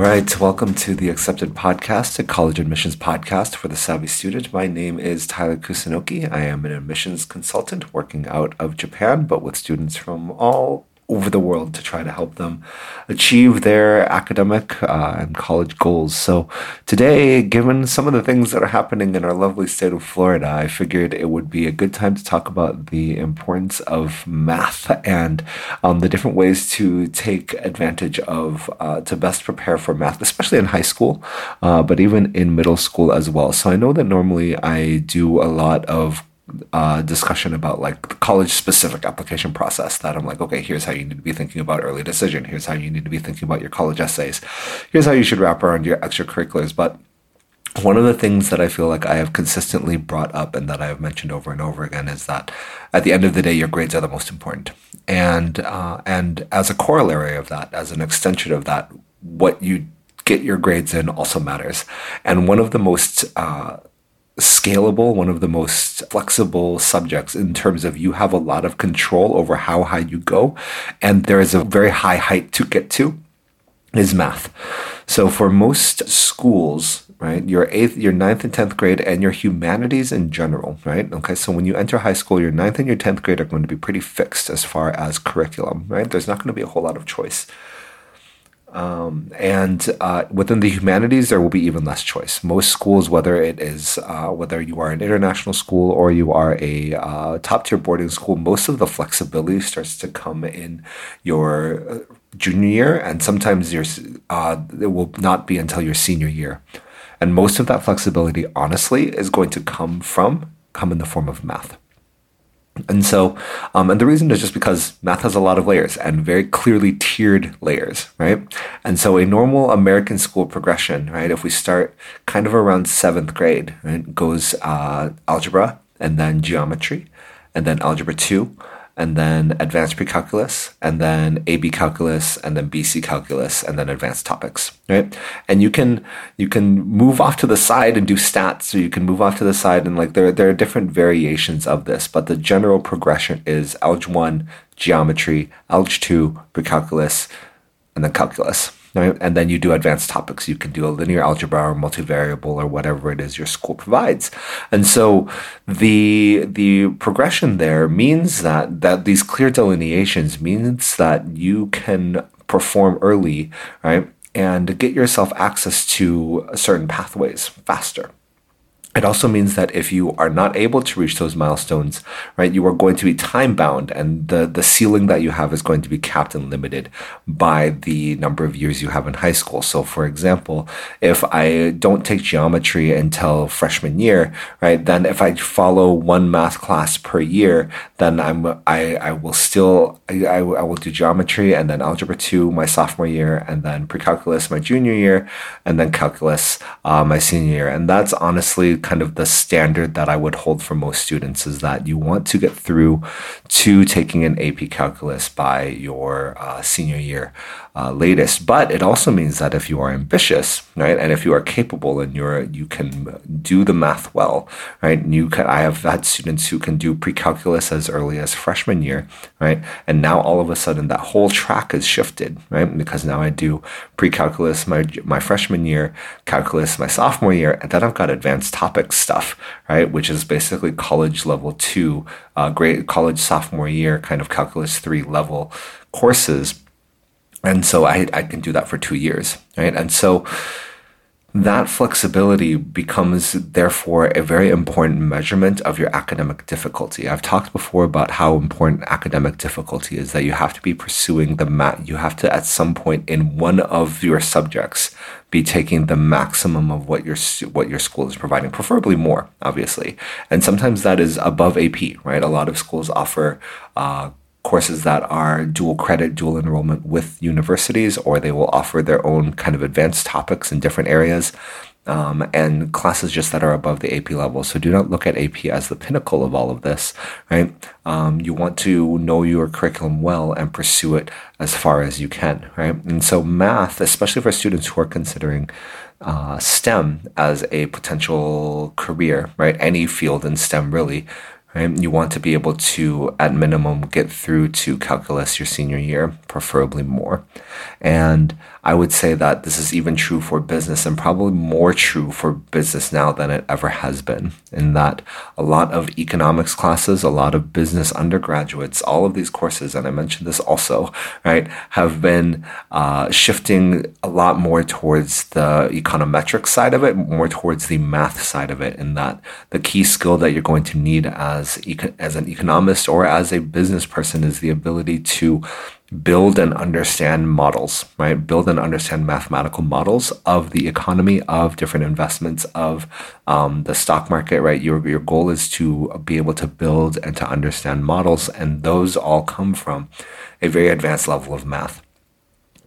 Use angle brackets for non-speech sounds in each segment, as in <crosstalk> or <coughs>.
right, welcome to the Accepted Podcast, a college admissions podcast for the savvy student. My name is Tyler Kusunoki. I am an admissions consultant working out of Japan, but with students from all over the world to try to help them achieve their academic uh, and college goals. So, today, given some of the things that are happening in our lovely state of Florida, I figured it would be a good time to talk about the importance of math and um, the different ways to take advantage of uh, to best prepare for math, especially in high school, uh, but even in middle school as well. So, I know that normally I do a lot of uh, discussion about like the college specific application process that I'm like, okay, here's how you need to be thinking about early decision. Here's how you need to be thinking about your college essays. Here's how you should wrap around your extracurriculars. But one of the things that I feel like I have consistently brought up and that I have mentioned over and over again is that at the end of the day, your grades are the most important. And uh, and as a corollary of that, as an extension of that, what you get your grades in also matters. And one of the most uh, scalable, one of the most flexible subjects in terms of you have a lot of control over how high you go. And there is a very high height to get to is math. So for most schools, right, your eighth, your ninth and tenth grade, and your humanities in general, right? Okay, so when you enter high school, your ninth and your tenth grade are going to be pretty fixed as far as curriculum, right? There's not going to be a whole lot of choice. Um, and uh, within the humanities, there will be even less choice. Most schools, whether it is uh, whether you are an international school or you are a uh, top tier boarding school, most of the flexibility starts to come in your uh, junior year, and sometimes your uh, it will not be until your senior year. And most of that flexibility, honestly, is going to come from come in the form of math. And so, um, and the reason is just because math has a lot of layers and very clearly tiered layers, right? And so, a normal American school progression, right? If we start kind of around seventh grade, right, goes uh, algebra and then geometry, and then algebra two, and then advanced pre-calculus, and then AB calculus, and then BC calculus, and then advanced topics, right? And you can you can move off to the side and do stats, so you can move off to the side and like there there are different variations of this, but the general progression is Alg one geometry, Alg two pre-calculus, and then calculus And then you do advanced topics. You can do a linear algebra or multivariable or whatever it is your school provides. And so the the progression there means that that these clear delineations means that you can perform early, right? And get yourself access to certain pathways faster. It also means that if you are not able to reach those milestones, right, you are going to be time bound and the, the ceiling that you have is going to be capped and limited by the number of years you have in high school. So for example, if I don't take geometry until freshman year, right, then if I follow one math class per year, then I'm, I, I will still, I, I will do geometry and then algebra two my sophomore year and then pre-calculus my junior year and then calculus uh, my senior year. And that's honestly kind of the standard that I would hold for most students is that you want to get through to taking an AP calculus by your uh, senior year uh, latest. But it also means that if you are ambitious, right, and if you are capable and you're you can do the math well, right, and you can. I have had students who can do pre-calculus as early as freshman year, right, and now all of a sudden that whole track is shifted, right, because now I do pre-calculus my my freshman year, calculus my sophomore year, and then I've got advanced topics stuff, right, which is basically college level two, uh, college sophomore year kind of calculus three level courses and so I, I can do that for two years, right? And so that flexibility becomes therefore a very important measurement of your academic difficulty. I've talked before about how important academic difficulty is that you have to be pursuing the mat. You have to, at some point in one of your subjects, be taking the maximum of what your what your school is providing, preferably more, obviously. And sometimes that is above AP, right? A lot of schools offer uh, courses that are dual credit, dual enrollment with universities, or they will offer their own kind of advanced topics in different areas. Um, and classes just that are above the AP level. So do not look at AP as the pinnacle of all of this, right? Um, you want to know your curriculum well and pursue it as far as you can, right? And so math, especially for students who are considering uh, STEM as a potential career, right? Any field in STEM really, right? You want to be able to, at minimum, get through to calculus your senior year, preferably more. And I would say that this is even true for business and probably more true for business now than it ever has been. In that a lot of economics classes, a lot of business undergraduates, all of these courses, and I mentioned this also, right, have been uh, shifting a lot more towards the econometric side of it, more towards the math side of it. In that the key skill that you're going to need as as an economist or as a business person is the ability to build and understand models, right? Build and understand mathematical models of the economy, of different investments, of um, the stock market, right? Your, your goal is to be able to build and to understand models, and those all come from a very advanced level of math.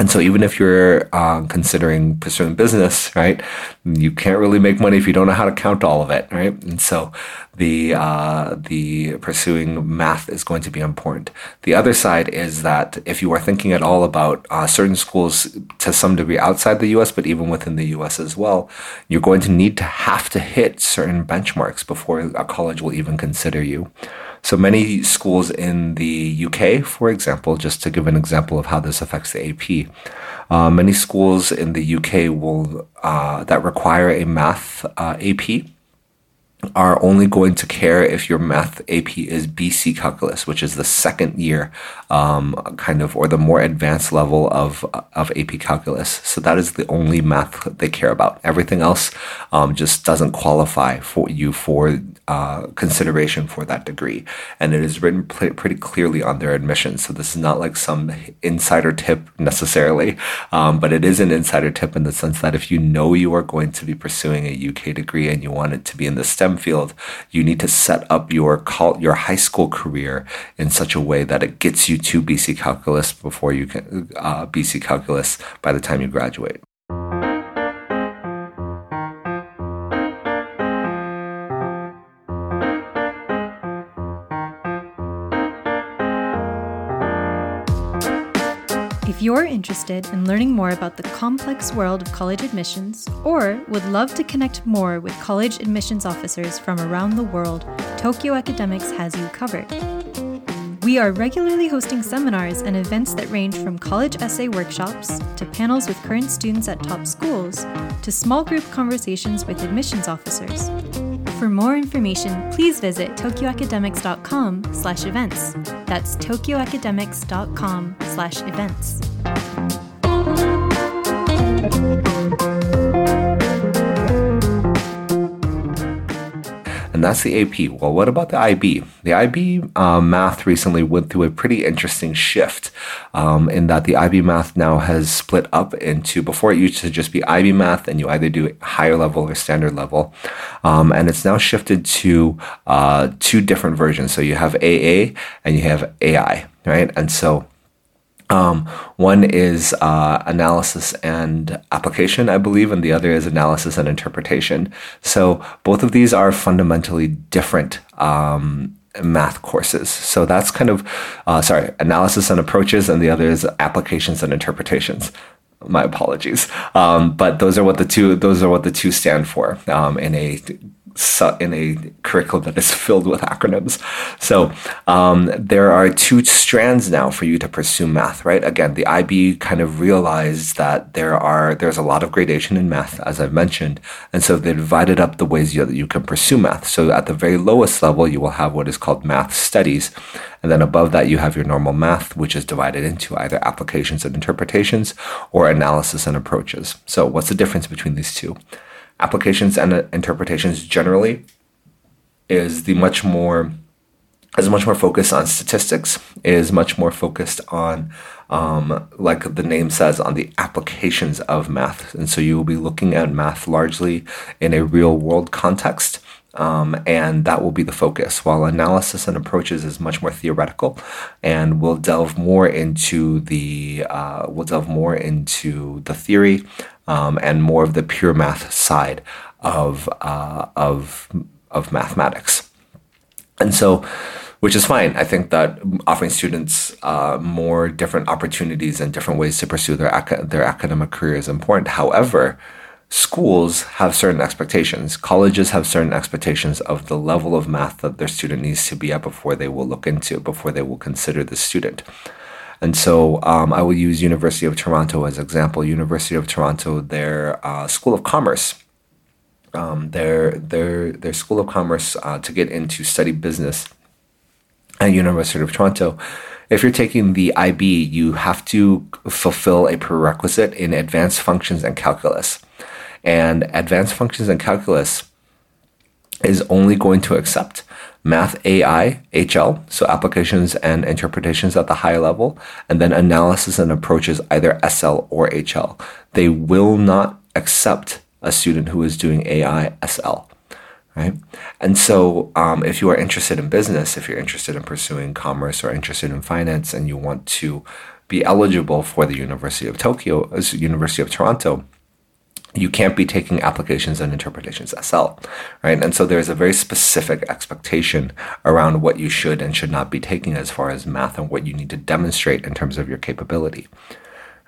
And so, even if you're uh, considering pursuing business, right, you can't really make money if you don't know how to count all of it, right? And so, the uh, the pursuing math is going to be important. The other side is that if you are thinking at all about uh, certain schools to some degree outside the U.S., but even within the U.S. as well, you're going to need to have to hit certain benchmarks before a college will even consider you. So many schools in the UK, for example, just to give an example of how this affects the AP, uh, many schools in the UK will uh, that require a math uh, AP are only going to care if your math AP is BC calculus, which is the second year, um, kind of, or the more advanced level of of AP calculus. So that is the only math they care about. Everything else um, just doesn't qualify for you for uh, consideration for that degree, and it is written pretty clearly on their admission. So this is not like some insider tip necessarily, um, but it is an insider tip in the sense that if you know you are going to be pursuing a UK degree and you want it to be in the STEM field, you need to set up your your high school career in such a way that it gets you to BC Calculus before you can uh, BC Calculus by the time you graduate. You're interested in learning more about the complex world of college admissions, or would love to connect more with college admissions officers from around the world, Tokyo Academics has you covered. We are regularly hosting seminars and events that range from college essay workshops to panels with current students at top schools to small group conversations with admissions officers. For more information, please visit tokyoacademics.com slash events. That's tokyoacademics.com slash events. And that's the AP. Well, what about the IB? The IB uh, math recently went through a pretty interesting shift um, in that the IB math now has split up into, before it used to just be IB math and you either do higher level or standard level. Um, and it's now shifted to uh, two different versions. So you have AA and you have AI, right? And so um, one is uh, analysis and application, I believe, and the other is analysis and interpretation. So both of these are fundamentally different um, math courses. So that's kind of, uh, sorry, analysis and approaches, and the other is applications and interpretations. My apologies, um, but those are what the two those are what the two stand for um, in a in a curriculum that is <laughs> filled with acronyms. So um, there are two strands now for you to pursue math, right? Again, the IB kind of realized that there are there's a lot of gradation in math, as I've mentioned, and so they divided up the ways you, that you can pursue math. So at the very lowest level, you will have what is called math studies, and then above that, you have your normal math, which is divided into either applications and interpretations or analysis and approaches. So what's the difference between these two? Applications and interpretations generally is the much more is much more focused on statistics is much more focused on um, like the name says on the applications of math and so you will be looking at math largely in a real world context um, and that will be the focus. While analysis and approaches is much more theoretical, and we'll delve more into the uh, we'll delve more into the theory um, and more of the pure math side of uh, of of mathematics. And so, which is fine. I think that offering students uh, more different opportunities and different ways to pursue their their academic career is important. However, schools have certain expectations. Colleges have certain expectations of the level of math that their student needs to be at before they will look into, before they will consider the student. And so um, I will use University of Toronto as example. University of Toronto, their uh, School of Commerce, um, their their their School of Commerce uh, to get into study business at University of Toronto. If you're taking the IB, you have to fulfill a prerequisite in advanced functions and calculus. And advanced functions and calculus is only going to accept math AI, HL, so applications and interpretations at the high level, and then analysis and approaches either SL or HL. They will not accept a student who is doing AI SL. Right. And so, um, if you are interested in business, if you're interested in pursuing commerce or interested in finance, and you want to be eligible for the University of Tokyo, uh, University of Toronto, you can't be taking applications and interpretations SL, right? And so there's a very specific expectation around what you should and should not be taking as far as math and what you need to demonstrate in terms of your capability,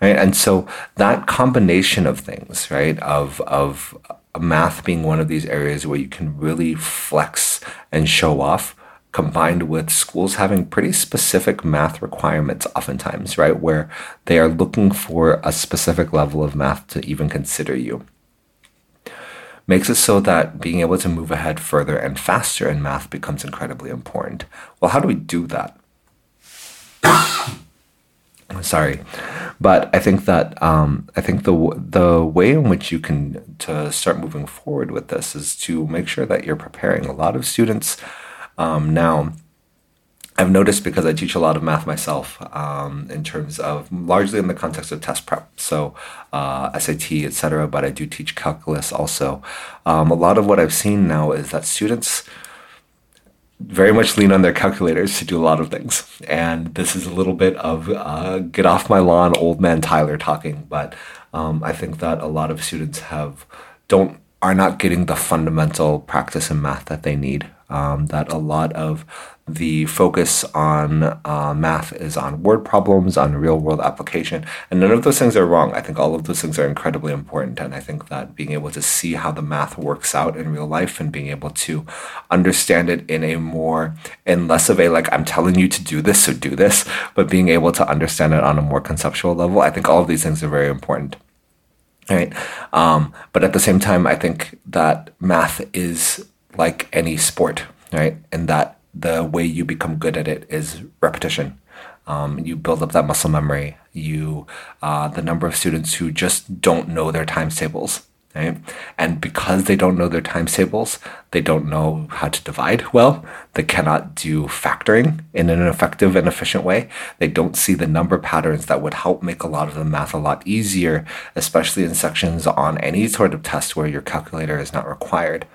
right? And so that combination of things, right, of of math being one of these areas where you can really flex and show off combined with schools having pretty specific math requirements oftentimes, right? Where they are looking for a specific level of math to even consider you. Makes it so that being able to move ahead further and faster in math becomes incredibly important. Well, how do we do that? <coughs> Sorry, but I think that um, I think the the way in which you can to start moving forward with this is to make sure that you're preparing. A lot of students um, now, I've noticed because I teach a lot of math myself um, in terms of largely in the context of test prep, so uh, SAT, etc. But I do teach calculus also. Um, a lot of what I've seen now is that students very much lean on their calculators to do a lot of things, and this is a little bit of uh, get off my lawn, old man Tyler talking. But um, I think that a lot of students have don't are not getting the fundamental practice in math that they need um, that a lot of the focus on uh, math is on word problems, on real world application. And none of those things are wrong. I think all of those things are incredibly important. And I think that being able to see how the math works out in real life and being able to understand it in a more, in less of a like, I'm telling you to do this, so do this, but being able to understand it on a more conceptual level, I think all of these things are very important. Right. Um, but at the same time, I think that math is like any sport, right? And that the way you become good at it is repetition. Um, you build up that muscle memory. You, uh, the number of students who just don't know their times tables, right? And because they don't know their times tables, they don't know how to divide well. They cannot do factoring in an effective and efficient way. They don't see the number patterns that would help make a lot of the math a lot easier, especially in sections on any sort of test where your calculator is not required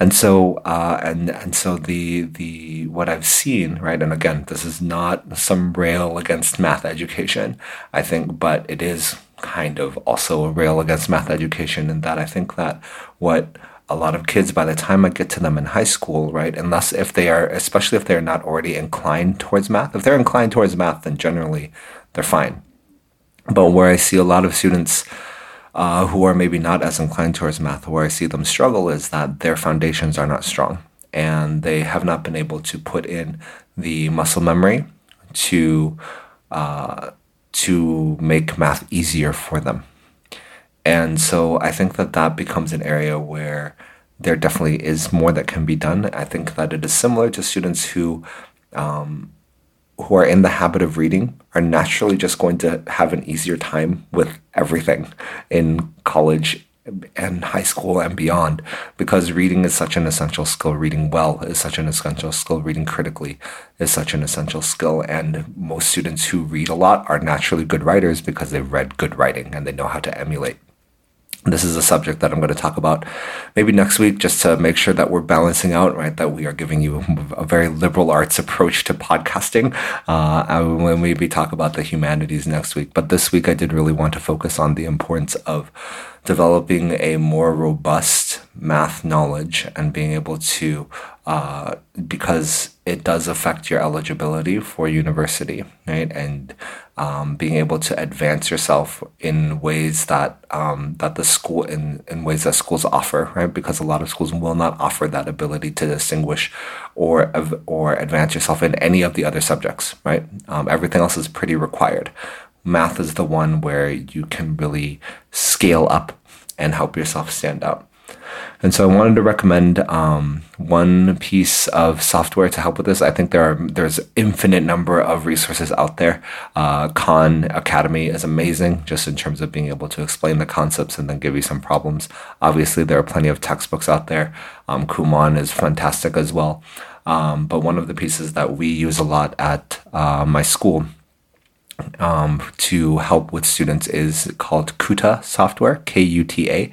and so uh, and and so the the what I've seen right, and again, this is not some rail against math education, I think, but it is kind of also a rail against math education in that I think that what a lot of kids by the time I get to them in high school, right, unless if they are, especially if they're not already inclined towards math, if they're inclined towards math, then generally they're fine. But where I see a lot of students uh, who are maybe not as inclined towards math, where I see them struggle is that their foundations are not strong and they have not been able to put in the muscle memory to uh, to make math easier for them. And so I think that that becomes an area where there definitely is more that can be done. I think that it is similar to students who um, who are in the habit of reading are naturally just going to have an easier time with everything in college and high school and beyond because reading is such an essential skill. Reading well is such an essential skill. Reading critically is such an essential skill. And most students who read a lot are naturally good writers because they've read good writing and they know how to emulate this is a subject that I'm going to talk about maybe next week just to make sure that we're balancing out, right? That we are giving you a very liberal arts approach to podcasting. Uh, and maybe talk about the humanities next week. But this week, I did really want to focus on the importance of developing a more robust math knowledge and being able to uh, because it does affect your eligibility for university, right? And um, being able to advance yourself in ways that um, that the school in, in ways that schools offer, right? Because a lot of schools will not offer that ability to distinguish or or advance yourself in any of the other subjects, right? Um, everything else is pretty required. Math is the one where you can really scale up and help yourself stand out. And so I wanted to recommend um, one piece of software to help with this. I think there are there's infinite number of resources out there. Uh, Khan Academy is amazing, just in terms of being able to explain the concepts and then give you some problems. Obviously, there are plenty of textbooks out there. Um, Kumon is fantastic as well. Um, but one of the pieces that we use a lot at uh, my school um, to help with students is called Kuta software, K U T A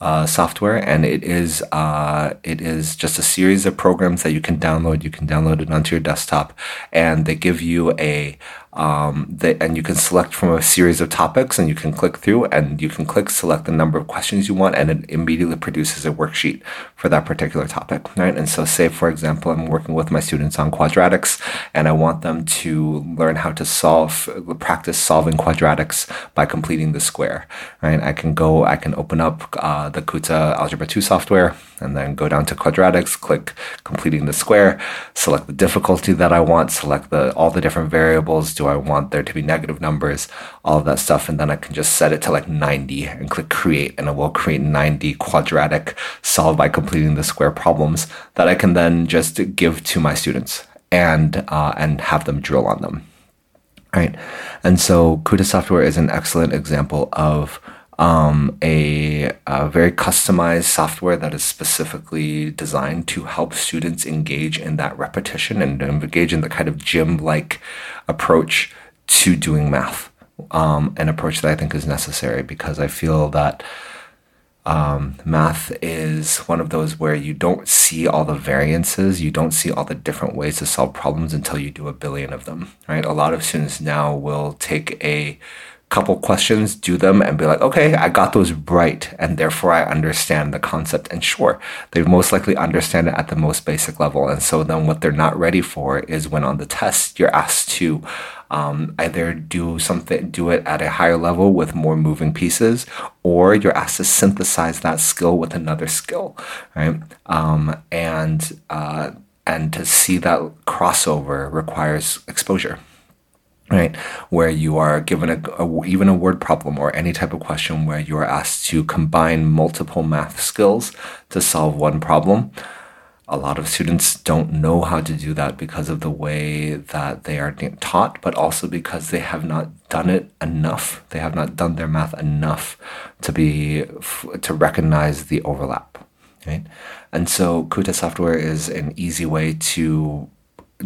uh, software, and it is uh, it is just a series of programs that you can download. You can download it onto your desktop, and they give you a um, they, and you can select from a series of topics and you can click through and you can click select the number of questions you want and it immediately produces a worksheet for that particular topic right and so say for example i'm working with my students on quadratics and i want them to learn how to solve practice solving quadratics by completing the square right i can go i can open up uh, the kuta algebra 2 software and then go down to quadratics click completing the square select the difficulty that i want select the all the different variables do I want there to be negative numbers, all of that stuff. And then I can just set it to like 90 and click create and it will create 90 quadratic solved by completing the square problems that I can then just give to my students and, uh, and have them drill on them. Right. And so Kuta software is an excellent example of um, a, a, very customized software that is specifically designed to help students engage in that repetition and engage in the kind of gym like approach to doing math. Um, an approach that I think is necessary because I feel that um, math is one of those where you don't see all the variances, you don't see all the different ways to solve problems until you do a billion of them, right? A lot of students now will take a couple questions, do them, and be like, okay, I got those right, and therefore I understand the concept. And sure, they most likely understand it at the most basic level. And so then what they're not ready for is when on the test you're asked to um, either do something, do it at a higher level with more moving pieces, or you're asked to synthesize that skill with another skill, right? Um, and uh, and to see that crossover requires exposure right where you are given a, a, even a word problem or any type of question where you are asked to combine multiple math skills to solve one problem. A lot of students don't know how to do that because of the way that they are taught but also because they have not done it enough. They have not done their math enough to be to recognize the overlap right? And so kuta software is an easy way to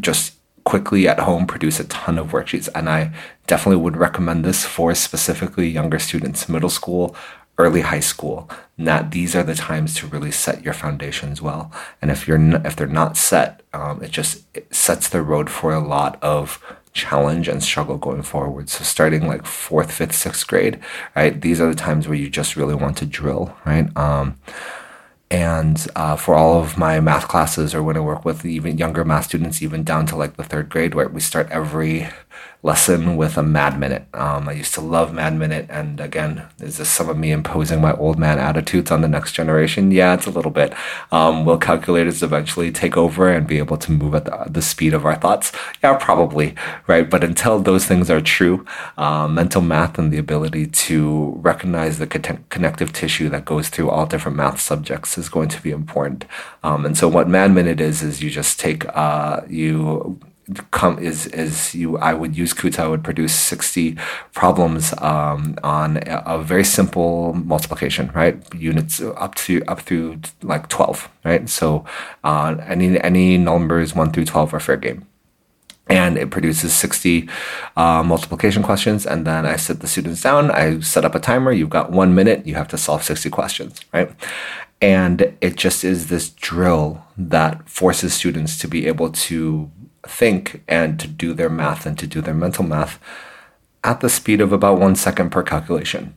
just quickly at home produce a ton of worksheets. And I definitely would recommend this for specifically younger students, middle school, early high school. That these are the times to really set your foundations well. And if you're not, if they're not set, um, it just it sets the road for a lot of challenge and struggle going forward. So starting like fourth, fifth, sixth grade, right? These are the times where you just really want to drill, right? Um, and uh, for all of my math classes or when I work with even younger math students, even down to like the third grade, where we start every lesson with a Mad Minute. Um, I used to love Mad Minute, and again, is this some of me imposing my old man attitudes on the next generation? Yeah, it's a little bit. Um, will calculators eventually take over and be able to move at the, the speed of our thoughts? Yeah, probably, right? But until those things are true, uh, mental math and the ability to recognize the con- connective tissue that goes through all different math subjects is going to be important. Um, and so, what Mad Minute is, is you just take, uh, you come is is you I would use Kuta would produce 60 problems um, on a, a, very simple multiplication right? Units up to up through like 12 right? So uh, any any numbers 1 through 12 are fair game. And it produces 60 uh, multiplication questions and then i sit the students down i set up a timer you've got one minute you have to solve 60 questions right? And it just is this drill that forces students to be able to think and to do their math and to do their mental math at the speed of about one second per calculation.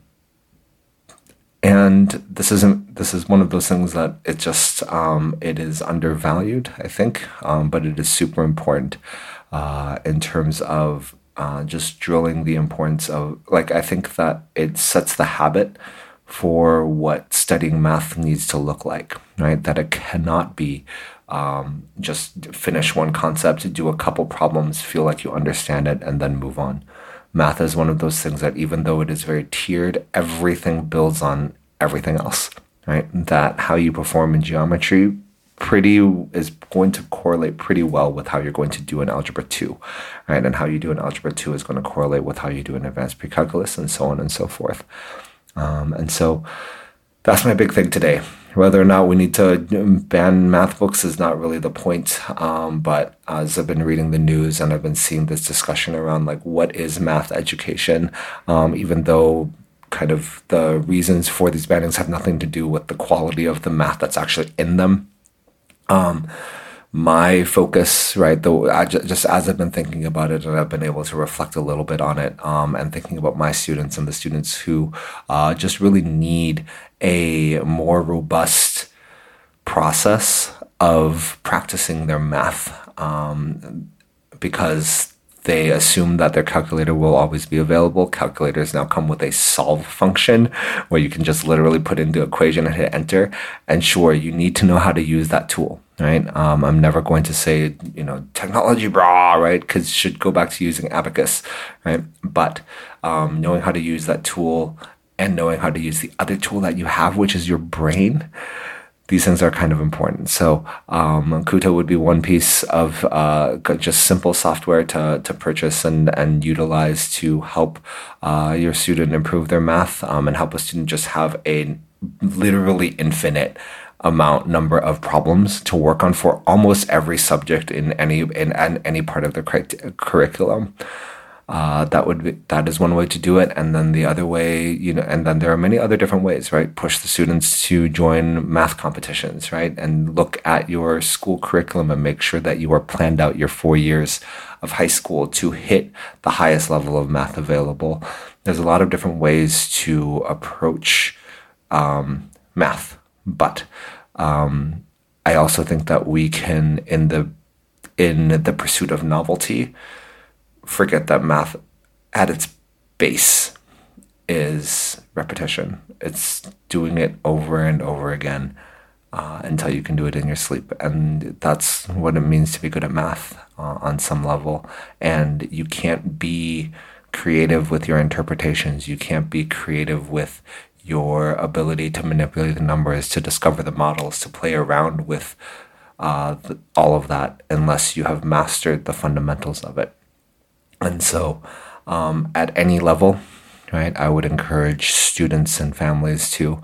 and this isn't this is one of those things that it just um, it is undervalued i think um, but it is super important uh, in terms of uh, just drilling the importance of like i think that it sets the habit for what studying math needs to look like right that it cannot be um, just finish one concept do a couple problems feel like you understand it and then move on. Math is one of those things that even though it is very tiered, everything builds on everything else, right? That how you perform in geometry pretty is going to correlate pretty well with how you're going to do in algebra 2 right? And how you do in algebra 2 is going to correlate with how you do in advanced pre-calculus and so on and so forth. Um, and so that's my big thing today whether or not we need to ban math books is not really the point. Um, but as I've been reading the news and I've been seeing this discussion around like what is math education, um, even though kind of the reasons for these bannings have nothing to do with the quality of the math that's actually in them. Um, my focus, right, though, just as I've been thinking about it and I've been able to reflect a little bit on it um, and thinking about my students and the students who uh, just really need a more robust process of practicing their math um, because they assume that their calculator will always be available. Calculators now come with a solve function where you can just literally put in the equation and hit enter. And sure, you need to know how to use that tool, right? Um, I'm never going to say, you know, technology bra, right? Because should go back to using abacus, right? But um, knowing how to use that tool and knowing how to use the other tool that you have, which is your brain, these things are kind of important. So um, Kuta would be one piece of uh, just simple software to, to purchase and, and utilize to help uh, your student improve their math um, and help a student just have a literally infinite amount number of problems to work on for almost every subject in any in, in any part of the curriculum. Uh, that would be that is one way to do it, and then the other way, you know, and then there are many other different ways, right? Push the students to join math competitions, right, and look at your school curriculum and make sure that you are planned out your four years of high school to hit the highest level of math available. There's a lot of different ways to approach um, math, but um, I also think that we can, in the in the pursuit of novelty forget that math at its base is repetition. It's doing it over and over again uh, until you can do it in your sleep. And that's what it means to be good at math uh, on some level. And you can't be creative with your interpretations, you can't be creative with your ability to manipulate the numbers, to discover the models, to play around with uh, all of that unless you have mastered the fundamentals of it. And so, um, at any level, right, I would encourage students and families to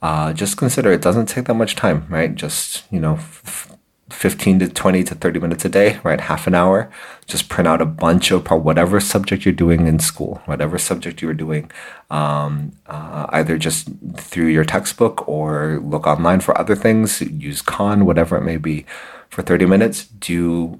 uh, just consider it doesn't take that much time, right? Just, you know, f- 15 to 20 to 30 minutes a day, right? Half an hour. Just print out a bunch of whatever subject you're doing in school, whatever subject you're doing, um, uh, either just through your textbook or look online for other things, use Khan, whatever it may be. For 30 minutes, do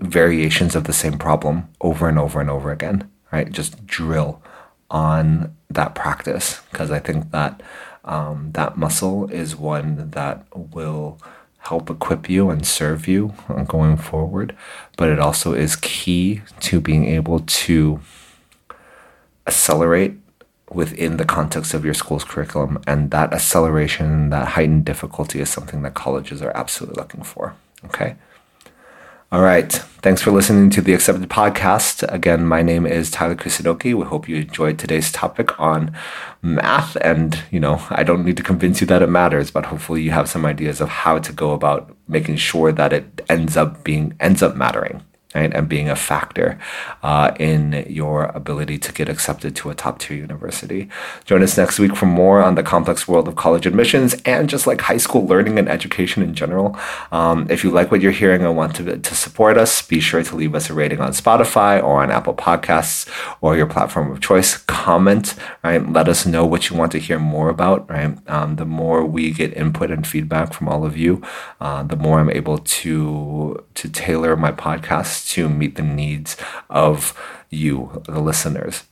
variations of the same problem over and over and over again, right? Just drill on that practice because I think that um, that muscle is one that will help equip you and serve you going forward. But it also is key to being able to accelerate within the context of your school's curriculum. And that acceleration, that heightened difficulty is something that colleges are absolutely looking for. Okay. All right. Thanks for listening to the Accepted Podcast. Again, my name is Tyler Kusunoki. We hope you enjoyed today's topic on math. And, you know, I don't need to convince you that it matters, but hopefully you have some ideas of how to go about making sure that it ends up being, ends up mattering right? And being a factor uh, in your ability to get accepted to a top tier university. Join us next week for more on the complex world of college admissions and just like high school learning and education in general. Um, if you like what you're hearing and want to, to support us, be sure to leave us a rating on Spotify or on Apple Podcasts or your platform of choice. Comment, right? Let us know what you want to hear more about, right? Um, the more we get input and feedback from all of you, uh, the more I'm able to to tailor my podcast to meet the needs of you, the listeners.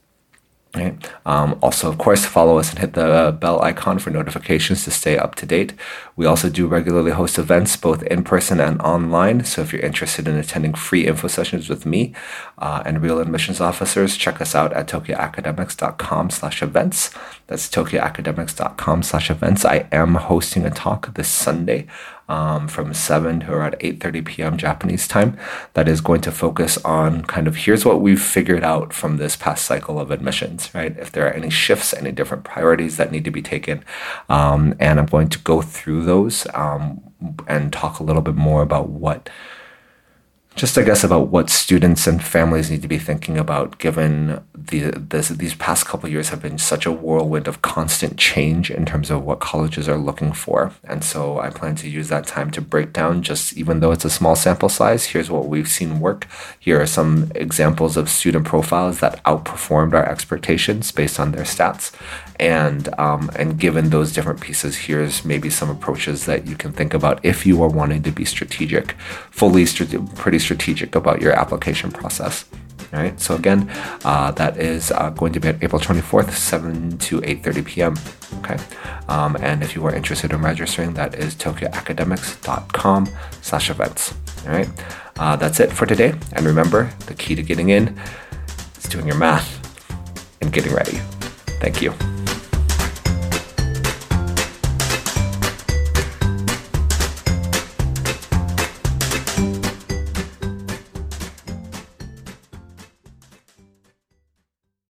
Right. Um, also, of course, follow us and hit the bell icon for notifications to stay up to date. We also do regularly host events both in person and online. So if you're interested in attending free info sessions with me uh, and real admissions officers, check us out at tokyoacademics.com slash events. That's tokyoacademics.com slash events. I am hosting a talk this Sunday um, from 7 to around 8.30 p.m. Japanese time that is going to focus on kind of here's what we've figured out from this past cycle of admissions, right? If there are any shifts, any different priorities that need to be taken. Um, and I'm going to go through those um, and talk a little bit more about what just I guess about what students and families need to be thinking about, given the this, these past couple years have been such a whirlwind of constant change in terms of what colleges are looking for. And so I plan to use that time to break down, just even though it's a small sample size, here's what we've seen work. Here are some examples of student profiles that outperformed our expectations based on their stats, and um, and given those different pieces here's maybe some approaches that you can think about if you are wanting to be strategic fully pretty strategic about your application process all right? So again uh, that is uh, going to be at april 24th 7 to 8.30 p.m okay? Um, and if you are interested in registering that is tokyoacademics.com slash events all right? Uh, that's it for today. And remember the key to getting in is doing your math and getting ready. Thank you